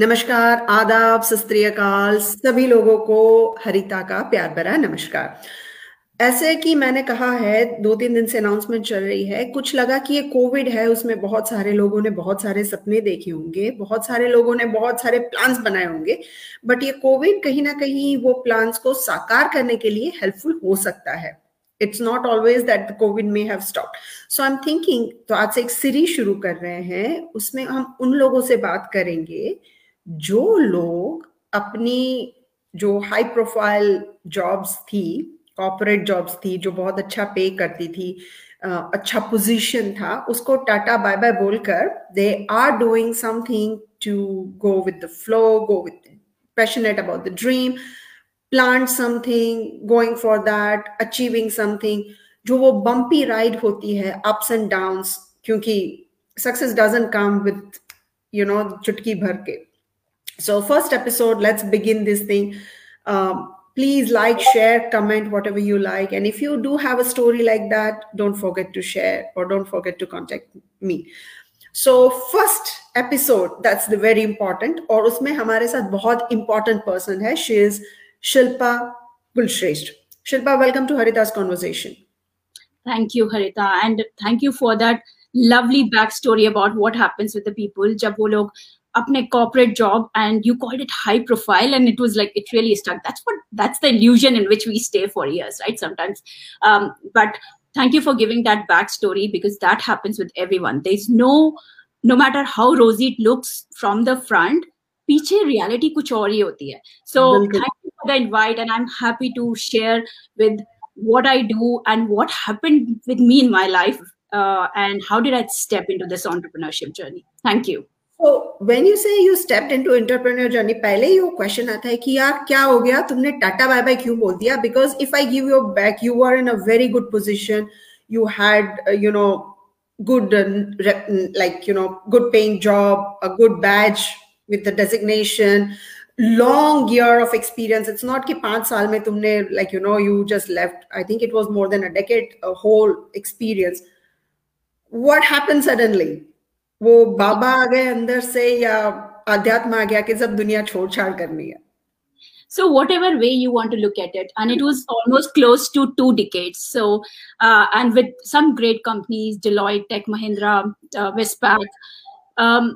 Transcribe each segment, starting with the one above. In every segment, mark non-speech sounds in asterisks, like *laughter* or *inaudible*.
नमस्कार, आदाब सस्त्रियकाल सभी लोगों को हरिता का प्यार भरा नमस्कार। ऐसे कि मैंने कहा है दो तीन दिन से अनाउंसमेंट चल रही है, कुछ लगा कि ये कोविड है, उसमें बहुत सारे लोगों ने बहुत सारे सपने देखे होंगे, बहुत सारे लोगों ने बहुत सारे प्लान्स बनाए होंगे बट ये कोविड कहीं ना कहीं वो प्लान्स को साकार करने के लिए हेल्पफुल हो सकता है। It's not always that COVID may have stop so I am thinking तो आज से एक सीरीज़ शुरू कर रहे हैं, उसमें हम उन लोगों से बात करेंगे जो लोग अपनी जो हाई प्रोफ़ाइल जॉब्स थी कॉपोरेट जॉब्स थी, जो बहुत अच्छा पे करती थी अच्छा पोजीशन था, उसको टाटा बाय बाय बोलकर they are doing something to go with the flow go with passionate about the dream plant something going for that achieving something जो वो बम्पी राइड होती है अप्स एंड डाउन्स क्योंकि success doesn't come with you know चुटकी भर के। so first episode let's begin this thing. Um, please like share comment whatever you like. And if you do have a story like that don't forget to share or don't forget to contact me. So first episode that's the very important. Or, उसमें हमारे साथ बहुत important person है. She is Shilpa Kulshreshtha Shilpa, welcome to Harita's conversation. Thank you Harita. And thank you for that lovely backstory about what happens with the people. जब वो लोग अपने corporate job and you called it high profile and it was like it really stuck that's what that's the illusion in which we stay for years right sometimes um, but thank you for giving that backstory because that happens with everyone there's no no matter how rosy it looks from the front पीछे reality कुछ और ही होती है so thank you for the invite and i'm happy to share with what i do and what happened with me in my life uh, and how did i step into this entrepreneurship journey thank you So when you say you stepped into entrepreneur journey, पहले ही वो question आता है कि यार क्या हो गया तुमने टाटा बाय बाय क्यों बोल दिया because if I give you back you are in a very good position you had you know good like you know good paying job a good badge with the designation long year of experience it's not ki 5 saal mein tumne like you know you just left i think it was more than a decade a whole experience what happened suddenly वो बाबा आ गए अंदर से या अध्यात्म आ गया कि सब दुनिया छोड़ छाड़ करनी है so whatever way you want to look at it and it was almost close to two decades so uh, and with some great companies deloitte tech mahindra uh, westpac um,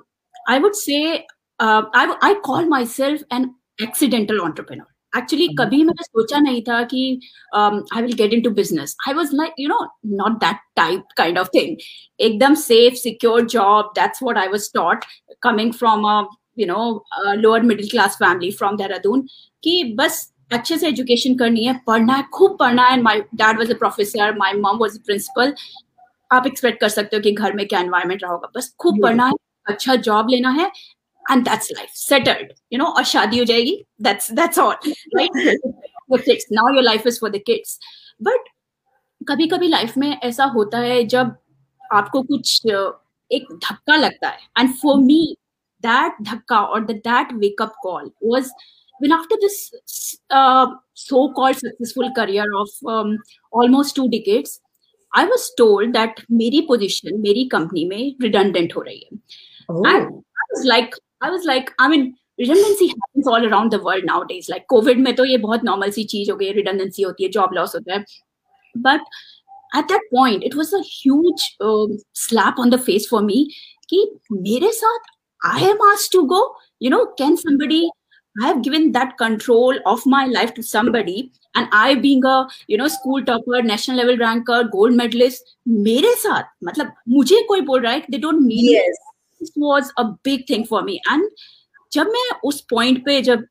i would say uh, I, I call myself an accidental entrepreneur Actually कभी मैंने सोचा नहीं था कि I will get into business I was like you know not that type kind of thing एकदम safe secure job that's what I was taught coming from a you know lower middle class family from Dehradun कि बस अच्छे से education करनी है पढ़ना है खूब पढ़ना है my dad was a professor my mum was a principal आप एक्सपेक्ट कर सकते हो कि घर में क्या एनवायरमेंट रहा होगा। बस खूब पढ़ना है अच्छा जॉब लेना है and that's life settled you know or shadi ho jayegi that's that's all right *laughs* for kids now your life is for the kids but कभी कभी लाइफ में ऐसा होता है जब आपको कुछ एक धक्का लगता है एंड फॉर मी दैट धक्का और that wake up call was when after this uh, so-called successful career of um, almost two decades, I was told that मेरी position मेरी company में redundant हो रही है. Oh. And I was like, I was like, I mean, redundancy happens all around the world nowadays. Like COVID में तो ये बहुत normal सी चीज हो गई redundancy होती है, job loss होता है. But at that point, it was a huge um, slap on the face for me कि मेरे साथ I am asked to go. You know, can somebody I have given that control of my life to somebody, and I being a you know school topper, national level ranker, gold medalist, मेरे साथ मतलब मुझे कोई बोल रहा है they don't need yes. this was a big thing for me and जब मैं उस पॉइंट पे जब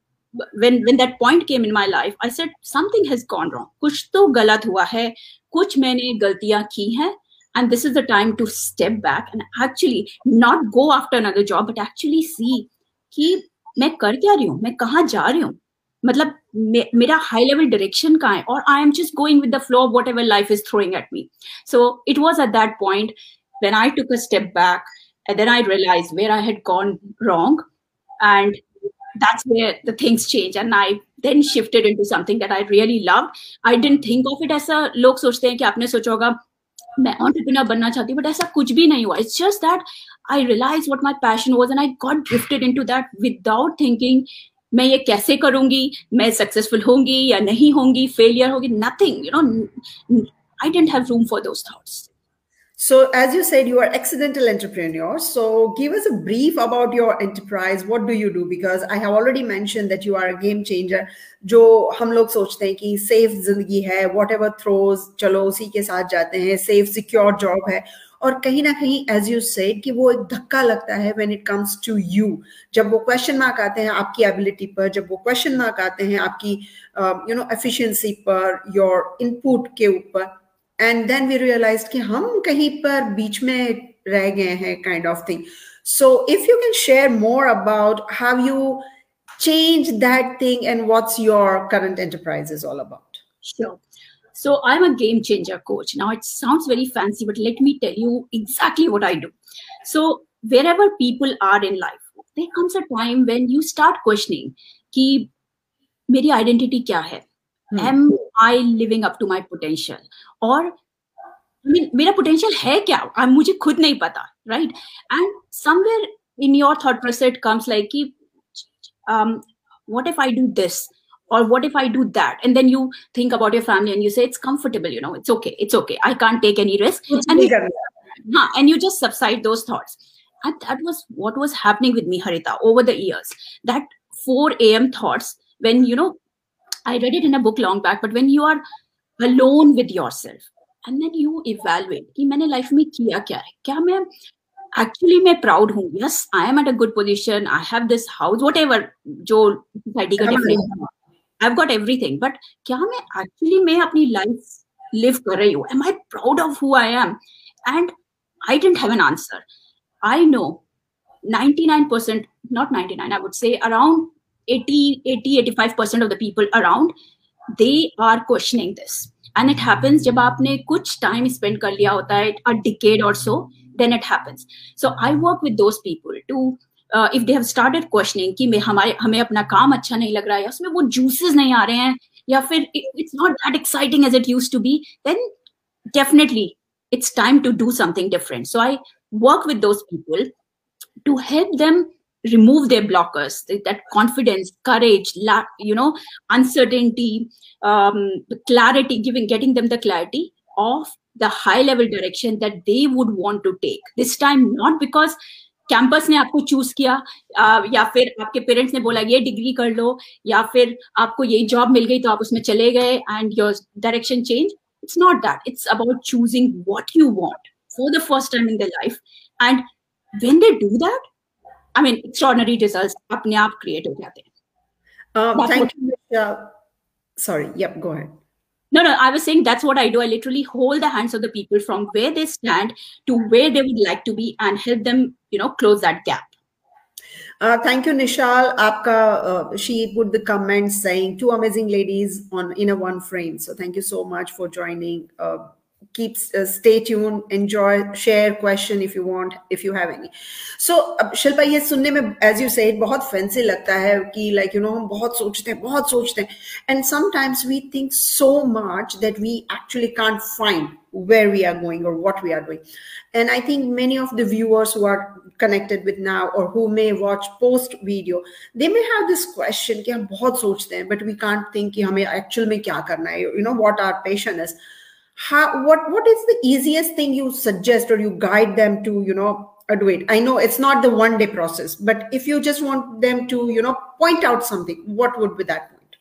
when when that point came in my life i said something has gone wrong कुछ तो गलत हुआ है कुछ मैंने गलतियां की हैं and this is the time to step back and actually not go after another job but actually see कि मैं कर क्या रही हूँ मैं कहाँ जा रही हूँ मतलब मे, मेरा हाई लेवल डायरेक्शन कहाँ है और I am just going with the flow of what ever life is throwing at me so it was at that point when I took a step back and then i realized where i had gone wrong and that's where the things change and i then shifted into something that i really loved i didn't think of it as a log sochte hain ki aapne socha hoga मैं entrepreneur बनना चाहती हूँ but ऐसा कुछ भी नहीं हुआ it's just that I realise what my passion was and I got drifted in to that without thinking मैं ये कैसे करूंगी मैं सक्सेसफुल होंगी या नहीं होंगी फेलियर होगी nothing you know I don't have room for those thoughts So, as you said, you are accidental entrepreneur. So, give us a brief about your enterprise. What do you do? Because I have already mentioned that you are a game changer. जो हम लोग सोचते हैं कि safe जिंदगी है what ever throws चलो उसी के साथ जाते हैं सेफ सिक्योर जॉब है और कहीं ना कहीं एज यू सेड कि वो एक धक्का लगता है when it comes to you जब वो क्वेश्चन मार्क आते हैं आपकी एबिलिटी पर जब वो क्वेश्चन मार्क आते हैं आपकी यू नो एफिशिएंसी पर योर इनपुट के ऊपर एंड देन वी रियलाइज कि हम कहीं पर बीच में रह गए हैं kind of thing so if you can share more about how you change that thing and what's your current enterprise is all about sure so i'm a game changer coach now it sounds very fancy but let me tell you exactly what i do so wherever people are in life there comes a time when you start questioning ki meri identity kya hai hmm. am i living up to my potential or I mean, मेरा potential है क्या मुझे खुद नहीं पता right and somewhere in your thought process comes like कि um, what if i do this or what if i do that and then you think about your family and you say it's comfortable you know it's okay it's okay i can't take any risk and you, huh, and you just subside those thoughts and that was what was happening with me harita over the years that 4 a.m thoughts when you know i read it in a book long back but when you are alone with yourself and then you evaluate कि मैंने life में किया क्या है क्या मैं actually मैं proud हूँ yes I am at a good position I have this house whatever जो सोसाइटी का difference I have got everything but क्या मैं एक्चुअली मैं अपनी लाइफ लिव कर रही हूँ am I proud of who I am and I don't have an answer I know 99% not 99 i would say around 80 80 85% of the people around they are questioning this and it happens जब आपने कुछ time spend कर लिया होता है a decade और so then it happens so I work with those people to if they have started questioning कि हमारे, हमें अपना काम अच्छा नहीं लग रहा है उसमें वो जूसेस नहीं आ रहे हैं, या फिर it's not that exciting as it used to be then definitely it's time to do something different. So I work with those people to help them remove their blockers that confidence courage you know uncertainty um, clarity giving getting them the clarity of the high level direction that they would want to take this time not because campus ने आपको choose किया आ, या फिर आपके parents ने बोला ये degree कर लो या फिर आपको यही जॉब मिल गई तो आप उसमें चले गए and your direction change it's not that it's about choosing what you want for the first time in the life and when they do that I mean extraordinary results अपने आप क्रिएट हो जाते हैं thank you sorry yup go ahead No, no, I was saying that's what I do. I literally hold the hands of the people from where they stand to where they would like to be and help them, you know, close that gap. Uh, thank you, Nishal. Aapka, uh, she put the comments saying two amazing ladies on in a one frame. So thank you so much for joining. Uh, keep uh, stay tuned enjoy share question if you want if you have any so अब शिल्पा ये सुनने में as you said बहुत fancy लगता है कि like you know हम बहुत सोचते हैं बहुत सोचते हैं and sometimes we think so much that we actually can't find where we are going or what we are doing and i think many of the viewers who are connected with now or who may watch post video they may have this question कि हम बहुत सोचते हैं but we can't think कि हमें actual में क्या करना है you know what our passion is how what what is the easiest thing you suggest or you guide them to you know do it? I know it's not the one day process but if you just want them to you know point out something what would be that point?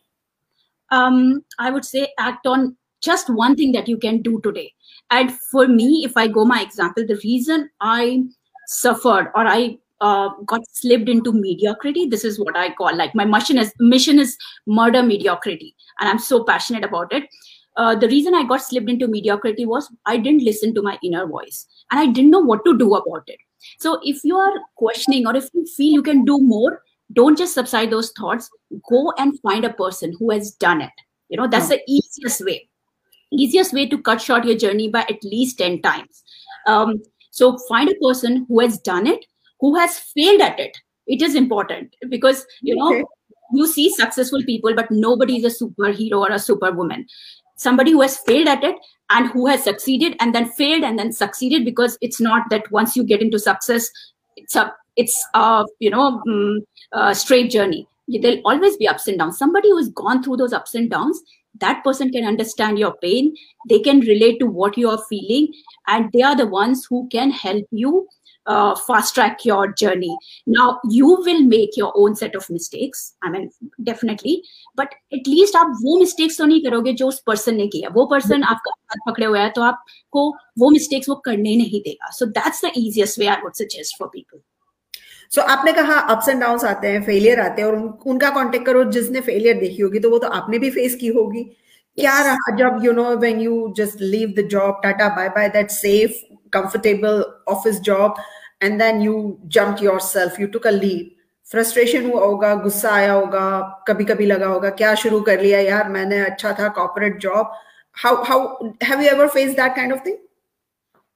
Um i would say act on just one thing that you can do today. And for me if i go my example the reason i suffered or i uh, got slipped into mediocrity this is what i call like my mission is mission is murder mediocrity. And i'm so passionate about it uh, the reason I got slipped into mediocrity was I didn't listen to my inner voice and I didn't know what to do about it. So if you are questioning or if you feel you can do more, don't just subside those thoughts. Go and find a person who has done it. You know, that's oh. the easiest way. Easiest way to cut short your journey by at least 10 times. Um, so find a person who has done it, who has failed at it. It is important because, you know, okay. you see successful people, but nobody is a superhero or a superwoman somebody who has failed at it and who has succeeded and then failed and then succeeded because it's not that once you get into success it's a it's a you know um, a straight journey. There'll always be ups and downs. Somebody who's gone through those ups and downs that person can understand your pain. They can relate to what you are feeling and they are the ones who can help you uh, fast track your journey now you will make your own set of mistakes i mean definitely but at least आप वो mistakes तो नहीं करोगे जो उस person ने किया वो person आपका हाथ पकड़े हुआ है तो आपको वो mistakes वो करने नहीं देगा so that's the easiest way I would suggest for people so so, आपने कहा अप्स एंड डाउन आते हैं फेलियर आते हैं और उन, उनका कांटेक्ट करो जिसने फेलियर देखी होगी तो वो तो आपने भी फेस की होगी क्या रहा जब you know when you just leave the job tata bye bye that safe comfortable office job and then you jump yourself you took a leave frustration हुआ होगा गुस्सा आया होगा कभी कभी लगा होगा क्या शुरू कर लिया यार मैंने अच्छा था corporate job how how have you ever face that kind of thing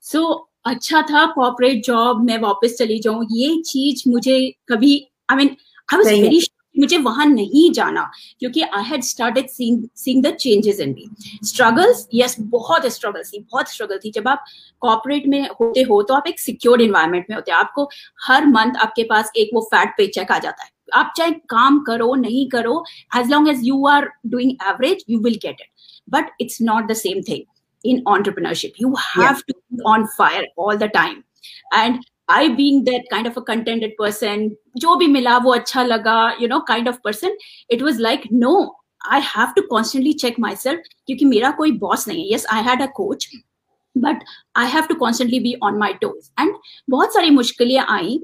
so अच्छा था कॉर्पोरेट जॉब मैं वापस चली जाऊँ ये चीज़ मुझे कभी I mean I was very मुझे वहाँ नहीं जाना क्योंकि I had started seeing the changes in me struggles yes बहुत स्ट्रगल थी बहुत स्ट्रगल थी जब आप कॉपरेट में होते हो तो आप एक सिक्योर्ड इन्वायरमेंट में होते हैं आपको हर मंथ आपके पास एक वो फैट पे चेक आ जाता है आप चाहे काम करो नहीं करो as long as you are doing average you will get it but it's not the same thing in entrepreneurship. You have yeah. to be on fire all the time. And I being that kind of a contented person जो भी मिला, वो अच्छा लगा you know kind of person it was like no I have to constantly check myself क्योंकि मेरा कोई boss नहीं है. Yes I had a coach but I have to constantly be on my toes and बहुत सारी मुश्किलें आई.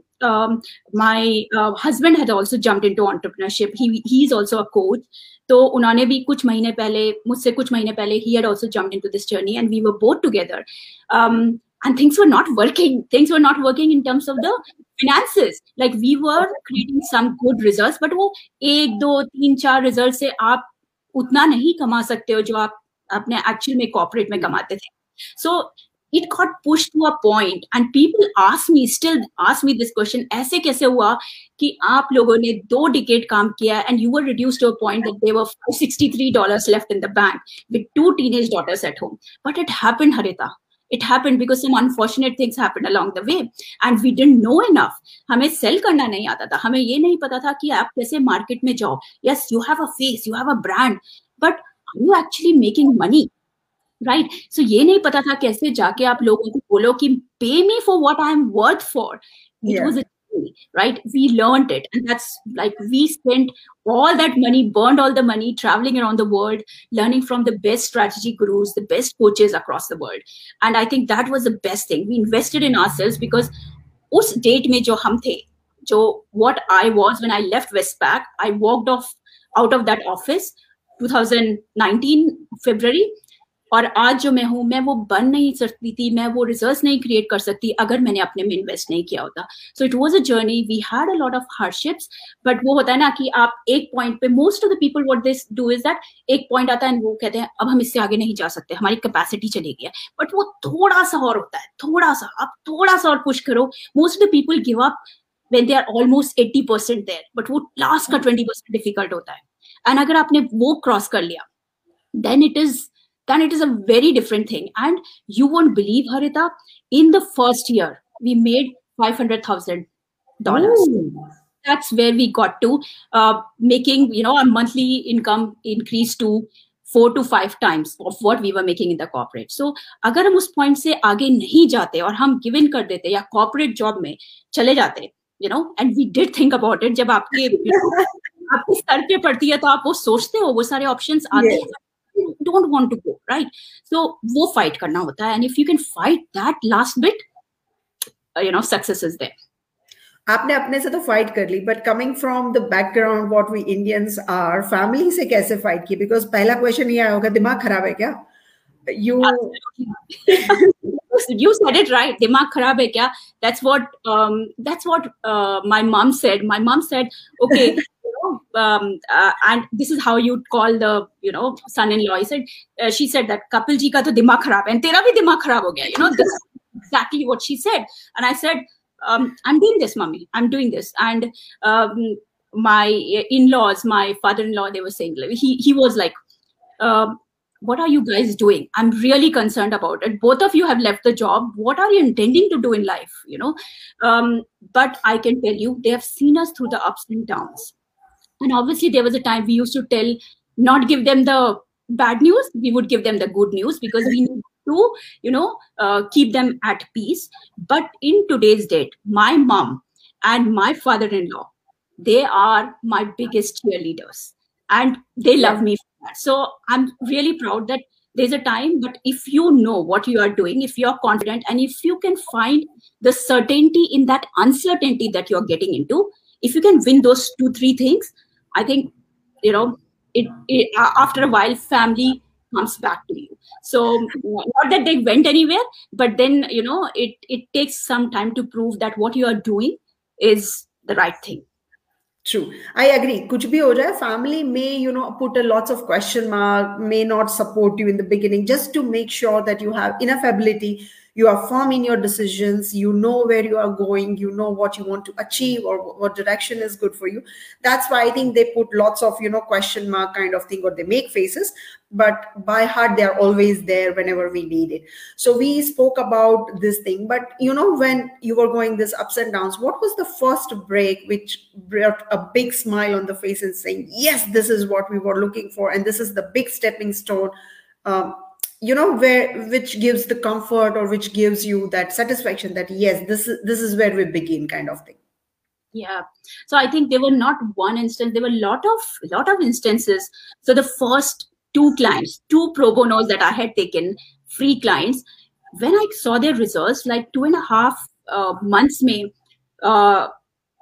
My husband has also jump into entrepreneurship he is also a coach तो उन्होंने भी कुछ महीने पहले, मुझसे कुछ महीने पहले ही had also jump into this journey and we were both together and things were not working things were not working in terms of the finances like we were creating some good results but वो एक दो तीन चार result से आप उतना नहीं कमा सकते हो जो आप अपने एक्चुअल में कॉर्पोरेट में कमाते थे सो it got pushed to a point and people ask me still ask me this question ऐसे कैसे हुआ कि आप लोगों ने दो डिकेट काम किया and you were reduced to a point that there were 63 dollars left in the bank with two teenage daughters at home but it happened harita It happened because some unfortunate things happened along the way, and we didn't know enough. हमें sell करना नहीं आता था। हमें ये नहीं पता था कि आप कैसे मार्केट में जाओ। Yes you have a face you have a brand but are you actually making money right so ये नहीं पता था कैसे जाके आप लोगों को बोलो कि pay me for what I am worth for it was right? We learned it. And that's like we spent all that money burned all the money traveling around the world learning from the best strategy gurus the best coaches across the world. And i think that was the best thing. We invested in ourselves because us date mein jo hum the jo what i was when i left westpac i walked off out of that office 2019 february और आज जो मैं हूँ, मैं वो बन नहीं सकती थी, मैं वो रिज़ल्ट नहीं क्रिएट कर सकती अगर मैंने अपने में इन्वेस्ट नहीं किया होता। So it was a journey we had a lot of hardships but वो होता है ना कि आप एक पॉइंट पे most of the people what this do is that एक पॉइंट आता है वो कहते हैं, अब हम इससे आगे नहीं जा सकते, हमारी कैपेसिटी चली गई है। बट वो थोड़ा सा और होता है थोड़ा सा आप थोड़ा सा और पुश करो। Most of the people give up when they are almost 80% there, but वो लास्ट का 20% डिफ़िकल्ट होता है। एंड अगर आपने वो क्रॉस कर लिया then it is then it is a very different thing. And you won't believe, Harita, in the first year, we made $500,000. That's where we got to uh, making, you know, our monthly income increased to four to five times of what we were making in the corporate सो अगर हम उस point से आगे नहीं जाते और हम give in कर देते या कॉर्पोरेट जॉब में चले जाते you know and we did think about it जब आपके you *laughs* know, आपके सर पे पड़ती है तो आप वो सोचते हो वो सारे ऑप्शंस आते हैं Don't want to go right so wo fight karna hota hai and if you can fight that last bit uh, you know success is there आपने अपने से तो फाइट कर ली but coming from the background what we Indians are family से कैसे fight की because पहला question ये आया होगा दिमाग खराब है क्या you you said it right dimag kharab hai kya that's what um, that's what uh, my mom said my mom said okay um, uh, and this is how you'd call the you know son-in-law. He said uh, she said that kapil ji ka to dimag kharab and tera bhi dimag kharab ho gaya. You know this exactly what she said. And i said um, i'm doing this mommy i'm doing this. And um, my in-laws my father-in-law they were saying he he was like uh, what are you guys doing? I'm really concerned about it. Both of you have left the job. What are you intending to do in life? You know? Um, but i can tell you they have seen us through the ups and downs and obviously there was a time we used to tell not give them the bad news we would give them the good news because we need to you know uh, keep them at peace but in today's date my mom and my father-in-law they are my biggest cheerleaders and they love me for that. So I'm really proud that there's a time, but if you know what you are doing, if you're confident, and if you can find the certainty in that uncertainty that you're getting into, if you can win those two, three things, I think, you know, it, it uh, after a while, family comes back to you. So not that they went anywhere, but then, you know, it, it takes some time to prove that what you are doing is the right thing. True. I agree. Kuch bhi ho jaye, family may, you know, put a lots of question mark, may not support you in the beginning, just to make sure that you have enough ability you are firm in your decisions. You know where you are going. You know what you want to achieve or what direction is good for you. That's why i think they put lots of you know question mark kind of thing or they make faces. But by heart they are always there whenever we need it. So we spoke about this thing. But you know when you were going this ups and downs what was the first break which brought a big smile on the face and saying yes this is what we were looking for and this is the big stepping stone um, you know where which gives the comfort or which gives you that satisfaction that yes this is this is where we begin kind of thing. Yeah. So i think there were not one instance there were a lot of lot of instances. So the first two clients two pro bonos that i had taken free clients when i saw their results like two and a half uh, months may uh,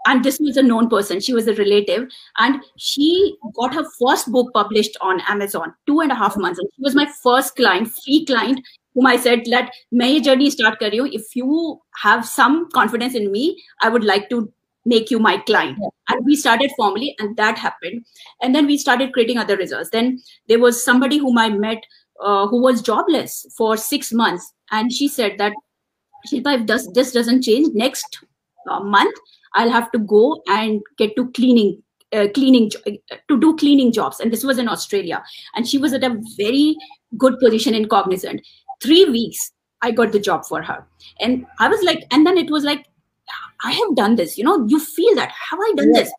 and this was a known person. She was a relative. And she got her first book published on amazon two and a half months. And she was my first client free client whom i said let my journey start kar if you have some confidence in me i would like to make you my client. And we started formally and that happened. And then we started creating other results. Then there was somebody whom i met uh, who was jobless for six months. And she said that Shilpa, if this, this doesn't change next uh, month I'll have to go and get to cleaning uh, cleaning to do cleaning jobs. And this was in australia. And she was at a very good position in cognizant. Three weeks i got the job for her. And i was like and then it was like i have done this you know you feel that have i done yeah. this?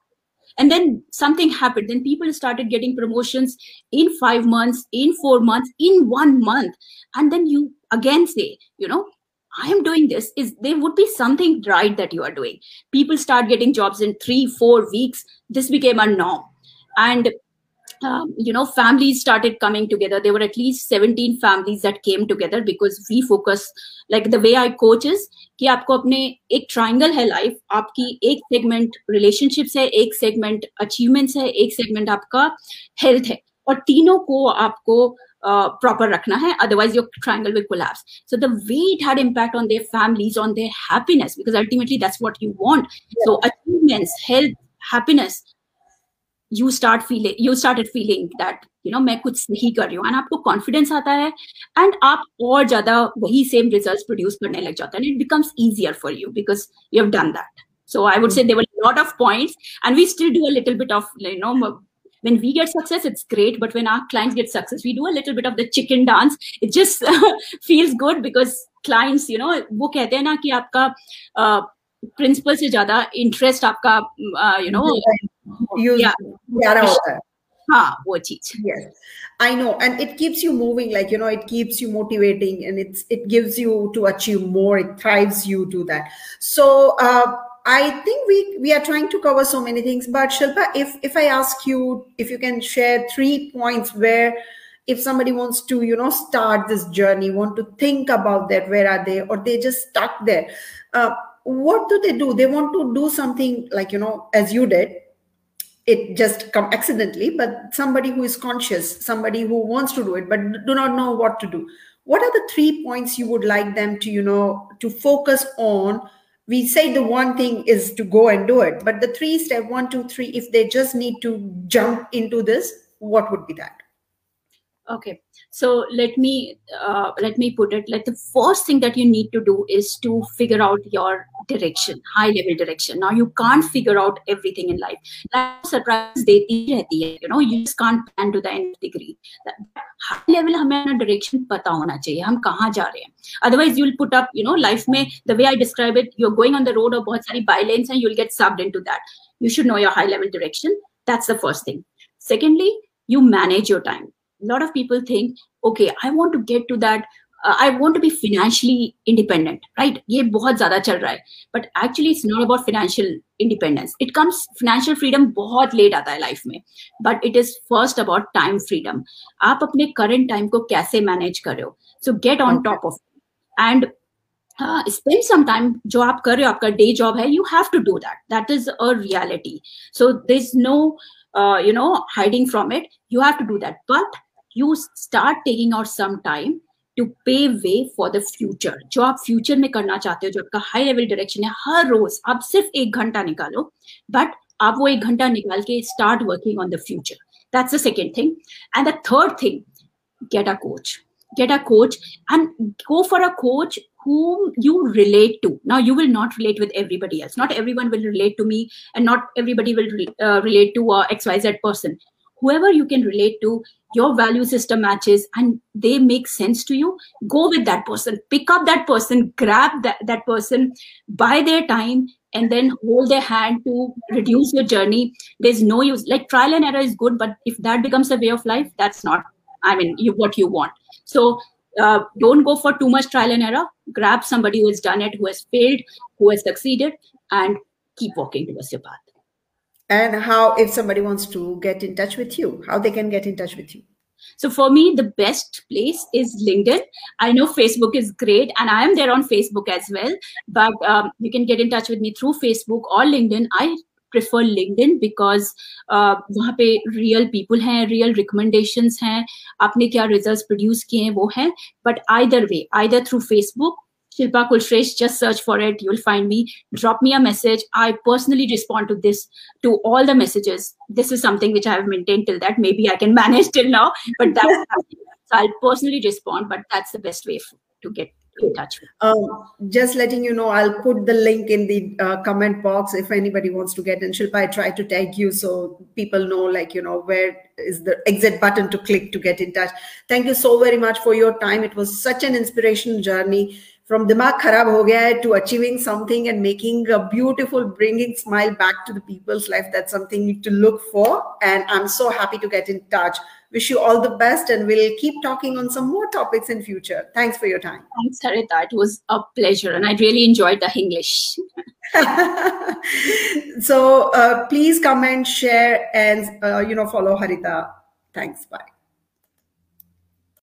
And then something happened. Then people started getting promotions in five months in four months in one month. And then you again say you know I am doing this is there would be something right that you are doing. People start getting jobs in three, four weeks. This became a norm. And um, you know, families started coming together. There were at least 17 families that came together because we focus, like the way I coach is कि आपको अपने एक triangle है life आपकी एक segment relationships है एक segment achievements है एक सेगमेंट आपका हेल्थ है और तीनों को आपको प्रॉपर uh, रखना है otherwise your triangle will collapse so the way it had impact on their families on their happiness because ultimately that's what you want so achievements health happiness you start feeling you started feeling that you know मैं कुछ सही कर रही हूँ। And आपको confidence आता है and आप और ज़्यादा वही सेम रिज़ल्ट प्रोड्यूस करने लग जाता है it becomes easier for you because you have done that so I would say there lot of points and we still do a little bit of you know when we get success it's great but when our clients get success we do a little bit of the chicken dance it just *laughs* feels good because clients you know वो कहते हैं ना कि आपका principal से ज्यादा interest आपका you know प्यारा होता है हाँ वो चीज yes i know and it keeps you moving like you know it keeps you motivating and it's it gives you to achieve more it thrives you to that so uh I think we we are trying to cover so many things, but Shilpa, if if I ask you if you can share three points where if somebody wants to you know start this journey, want to think about that, where are they, or they just stuck there, uh, what do they do? They want to do something like you know as you did. It just come accidentally, but somebody who is conscious, somebody who wants to do it, but do not know what to do. What are the three points you would like them to you know to focus on? We say the one thing is to go and do it but the three step one two three if they just need to jump into this what would be that Okay, so let me uh, let me put it. Like the first thing that you need to do is to figure out your direction, high level direction. Now you can't figure out everything in life. Like surprise देती रहती है. You know, you just can't plan to the nth degree. High level हमें अपना direction पता होना चाहिए. हम कहाँ जा रहे हैं. Otherwise you'll put up, you know, life में the way I describe it, you're going on the road और बहुत सारी by lanes and you'll get sucked into that. You should know your high level direction. That's the first thing. Secondly, you manage your time a lot of people think okay i want to get to that uh, i want to be financially independent right ye bahut zyada chal raha hai but actually it's not about financial independence it comes financial freedom bahut late aata hai life mein but it is first about time freedom aap apne current time ko kaise manage kar rahe ho so get on top of it and uh, spend some time जो आप कर रहे हो आपका day job है you have to do that that is a reality so there's no uh, you know hiding from it you have to do that but you start taking out some time to pave way for the future जो आप future में करना चाहते हो जो आपका high level direction है हर रोज आप सिर्फ एक घंटा निकालो बट आप वो एक घंटा निकाल के start working on the future that's the second thing and the third thing get a coach get a coach and go for a coach whom you relate to now you will not relate with everybody else not everyone will relate to me and not everybody will re- uh, relate to a xyz person whoever you can relate to your value system matches and they make sense to you go with that person. Pick up that person grab that, that person buy their time and then hold their hand to reduce your journey. There's no use. Like trial and error is good but if that becomes a way of life that's not i mean you, what you want. So uh, don't go for too much trial and error. Grab somebody who has done it who has failed who has succeeded and keep walking towards your path and how if somebody wants to get in touch with you how they can get in touch with you so for me the best place is linkedin i know facebook is great and i am there on facebook as well but um, you can get in touch with me through facebook or linkedin i prefer linkedin because uh, वहाँ पे real people हैं real recommendations हैं आपने क्या results produce किए हैं वो हैं but either way either through facebook Shilpa Kulshresh, just search for it. You'll find me. Drop me a message. I personally respond to this, to all the messages. This is something which I have maintained till that. Maybe I can *laughs* manage till now, but that's *laughs* so I'll personally respond. But that's the best way to get in touch. Um, just letting you know, I'll put the link in the uh, comment box if anybody wants to get in. Shilpa, I try to tag you so people know, like, you know, where is the exit button to click to get in touch. Thank you so very much for your time. It was such an inspirational journey from dimag kharab ho gaya hai to achieving something and making a beautiful bringing smile back to the people's life that's something to look for. And i'm so happy to get in touch. Wish you all the best and we'll keep talking on some more topics in future. Thanks for your time. Thanks harita. It was a pleasure and i really enjoyed the english. *laughs* So uh, please comment share and uh, you know follow harita. Thanks. Bye